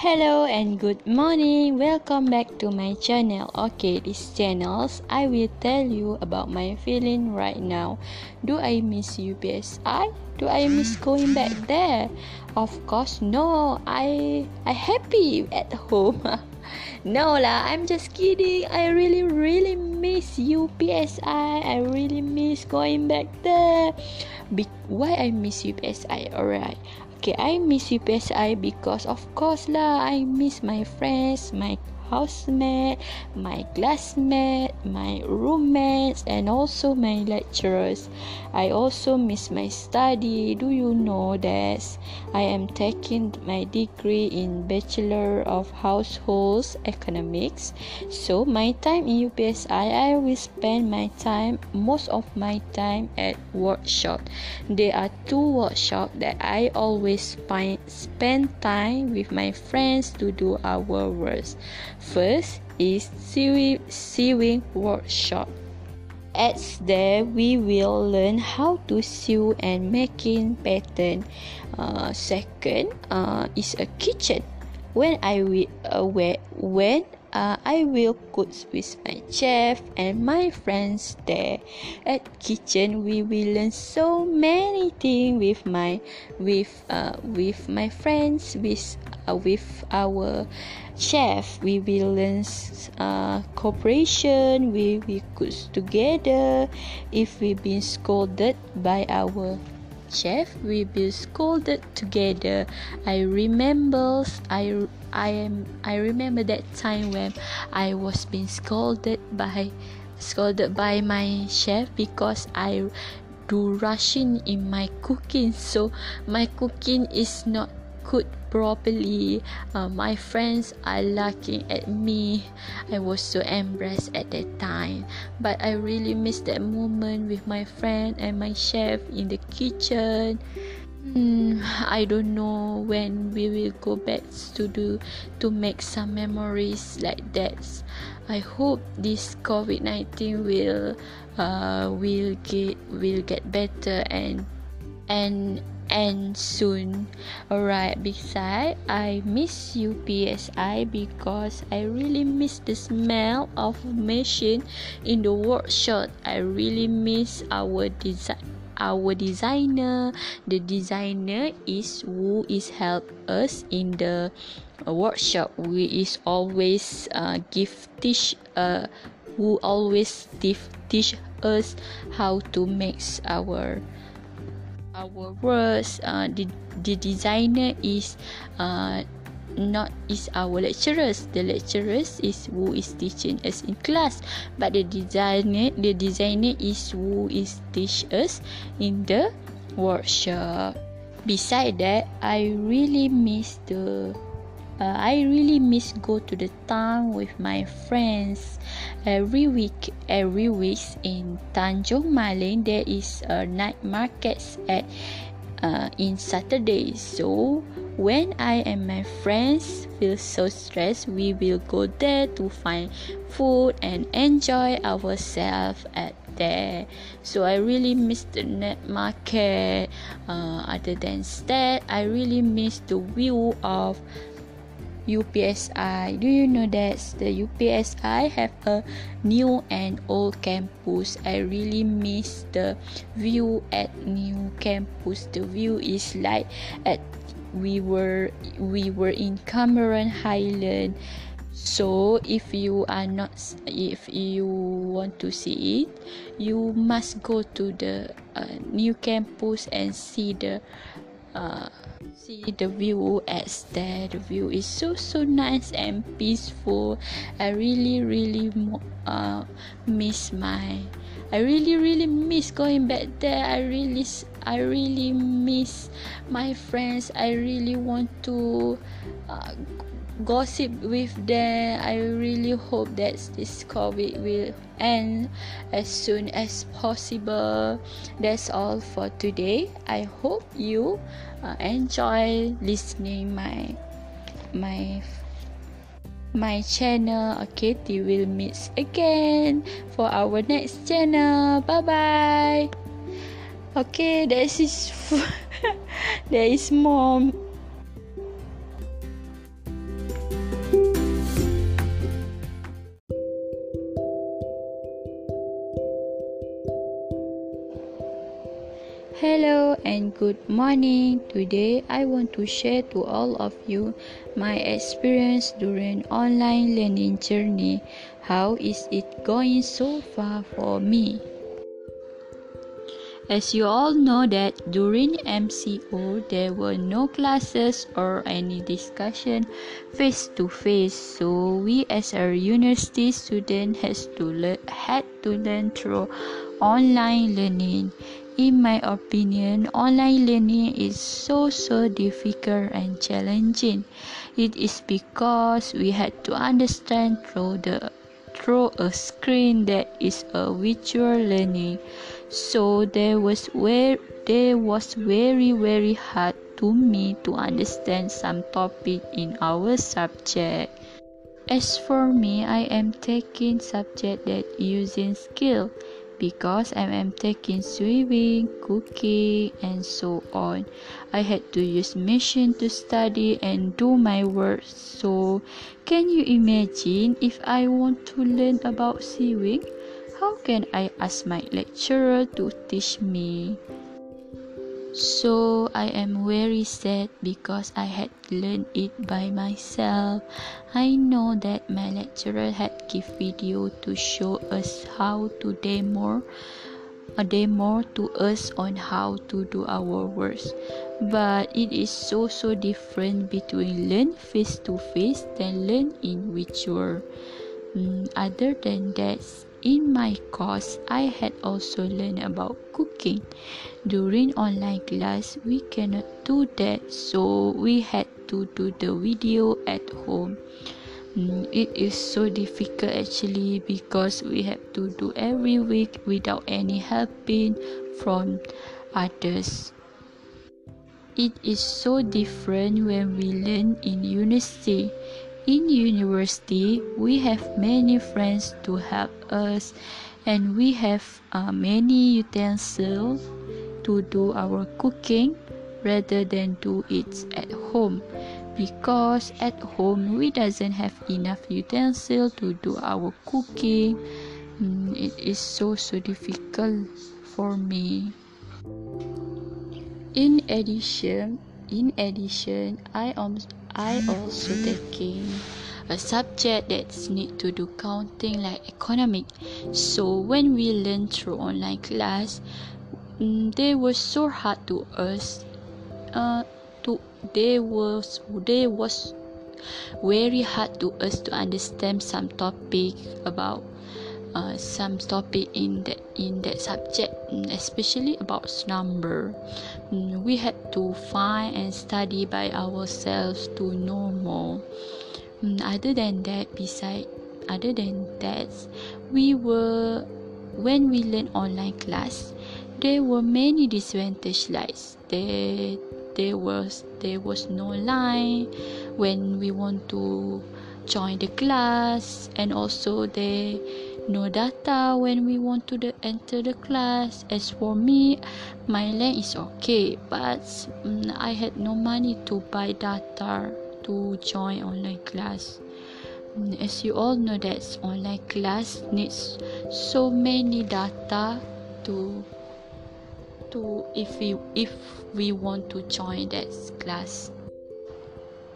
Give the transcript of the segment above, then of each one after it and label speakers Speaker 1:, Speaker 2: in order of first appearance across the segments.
Speaker 1: Hello and good morning. Welcome back to my channel. Okay, this channels I will tell you about my feeling right now. Do I miss UPSI? Do I miss going back there? Of course no. I I happy at home. no lah, I'm just kidding. I really really miss UPSI. I really miss going back there. Be- why I miss UPSI? Alright. Okay, I miss UPSI because of course lah, I miss my friends, my housemate, my classmate, my roommates, and also my lecturers. I also miss my study. Do you know that I am taking my degree in Bachelor of Households Economics? So my time in UPSI, I will spend my time, most of my time at workshop. There are two workshops that I always spend time with my friends to do our work. First is sewing, sewing workshop. At there, we will learn how to sew and making pattern. Uh, second uh, is a kitchen. When I will uh, when uh, I will cook with my chef and my friends there. At kitchen, we will learn so many things with my with uh, with my friends with with our chef. We will learn uh, cooperation. We we cook together. If we been scolded by our chef we be scolded together i remember i i am i remember that time when i was being scolded by scolded by my chef because i do rushing in my cooking so my cooking is not could properly. Uh, my friends are looking at me. I was so embarrassed at that time. But I really miss that moment with my friend and my chef in the kitchen. Hmm, I don't know when we will go back to do to make some memories like that. I hope this COVID nineteen will uh will get will get better and and and soon. Alright, beside I miss UPSI because I really miss the smell of machine in the workshop. I really miss our design our designer the designer is who is help us in the workshop we is always uh, give teach uh, who always teach, teach us how to mix our our words uh, the, the designer is uh, not is our lecturers. The lecturers is who is teaching us in class. But the designer the designer is who is teach us in the workshop. Beside that i really miss the uh, I really miss go to the town with my friends every week. Every week in Tanjung Malim there is a night markets at uh, in Saturday. So when I and my friends feel so stressed, we will go there to find food and enjoy ourselves at there. So I really miss the night market. Uh, other than that, I really miss the view of UPSI. Do you know that the UPSI have a new and old campus? I really miss the view at new campus. The view is like at we were we were in Cameron Highland. So if you are not if you want to see it, you must go to the uh, new campus and see the uh, see the view as there. The view is so so nice and peaceful. I really really uh, miss my i really really miss going back there. I really i really miss my friends. I really want to uh, gossip with them. I really hope that this COVID will end as soon as possible. That's all for today. I hope you uh, enjoy listening my my my channel okay we will meet again for our next channel bye bye okay there is there is more Hello and good morning. Today I want to share to all of you my experience during online learning journey. How is it going so far for me? As you all know that during MCO there were no classes or any discussion face to face so we as a university student has to had to learn through online learning in my opinion, online learning is so so difficult and challenging. It is because we had to understand through the through a screen that is a virtual learning. So there was where there was very very hard to me to understand some topic in our subject. As for me, I am taking subject that using skill because I am taking swimming, cooking, and so on. I had to use machine to study and do my work. So, can you imagine if I want to learn about swimming? How can I ask my lecturer to teach me? So I am very sad because I had learned it by myself. I know that my lecturer had give video to show us how to demo a demo to us on how to do our works. But it is so so different between learn face to face than learn in virtual. Mm, other than that, in my course, I had also learned about cooking. During online class, we cannot do that, so we had to do the video at home. Mm, it is so difficult actually because we have to do every week without any helping from others. It is so different when we learn in university. In university, we have many friends to help us, and we have uh, many utensils to do our cooking rather than do it at home. Because at home we doesn't have enough utensil to do our cooking. Mm, it is so so difficult for me. In addition in addition i am I also taking a subject that need to do counting like economic. So when we learn through online class, mm, they were so hard to us. Uh, to they was they was very hard to us to understand some topic about uh, some topic in that in that subject especially about number mm, we had to find and study by ourselves to know more. Mm, other than that beside other than that we were when we learn online class there were many disadvantages there there was there was no line when we want to join the class and also there no data when we want to the, enter the class. As for me my land is okay but um, i had no money to buy data to join online class. Mm, as you all know that online class needs so many data to to if we if we want to join that class.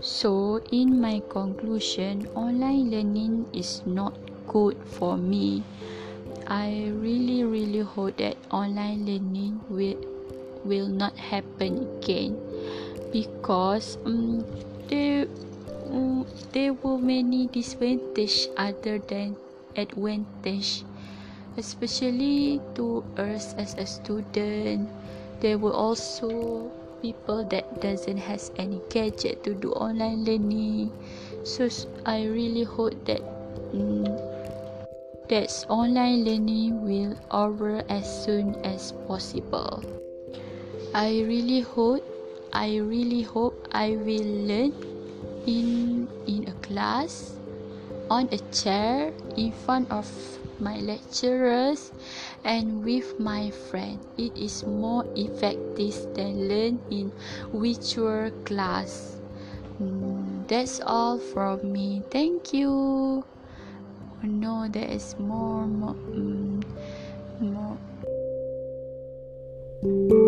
Speaker 1: So in my conclusion online learning is not good for me. I really, really hope that online learning will will not happen again because um, there um, there were many disadvantages other than advantage especially to us as a student there were also people that doesn't has any gadget to do online learning so i really hope that um, that online learning will over as soon as possible. I really hope I really hope I will learn in in a class on a chair in front of my lecturers and with my friend. It is more effective than learn in virtual class. Mm, that's all from me. Thank you or no there is more mm, more, more.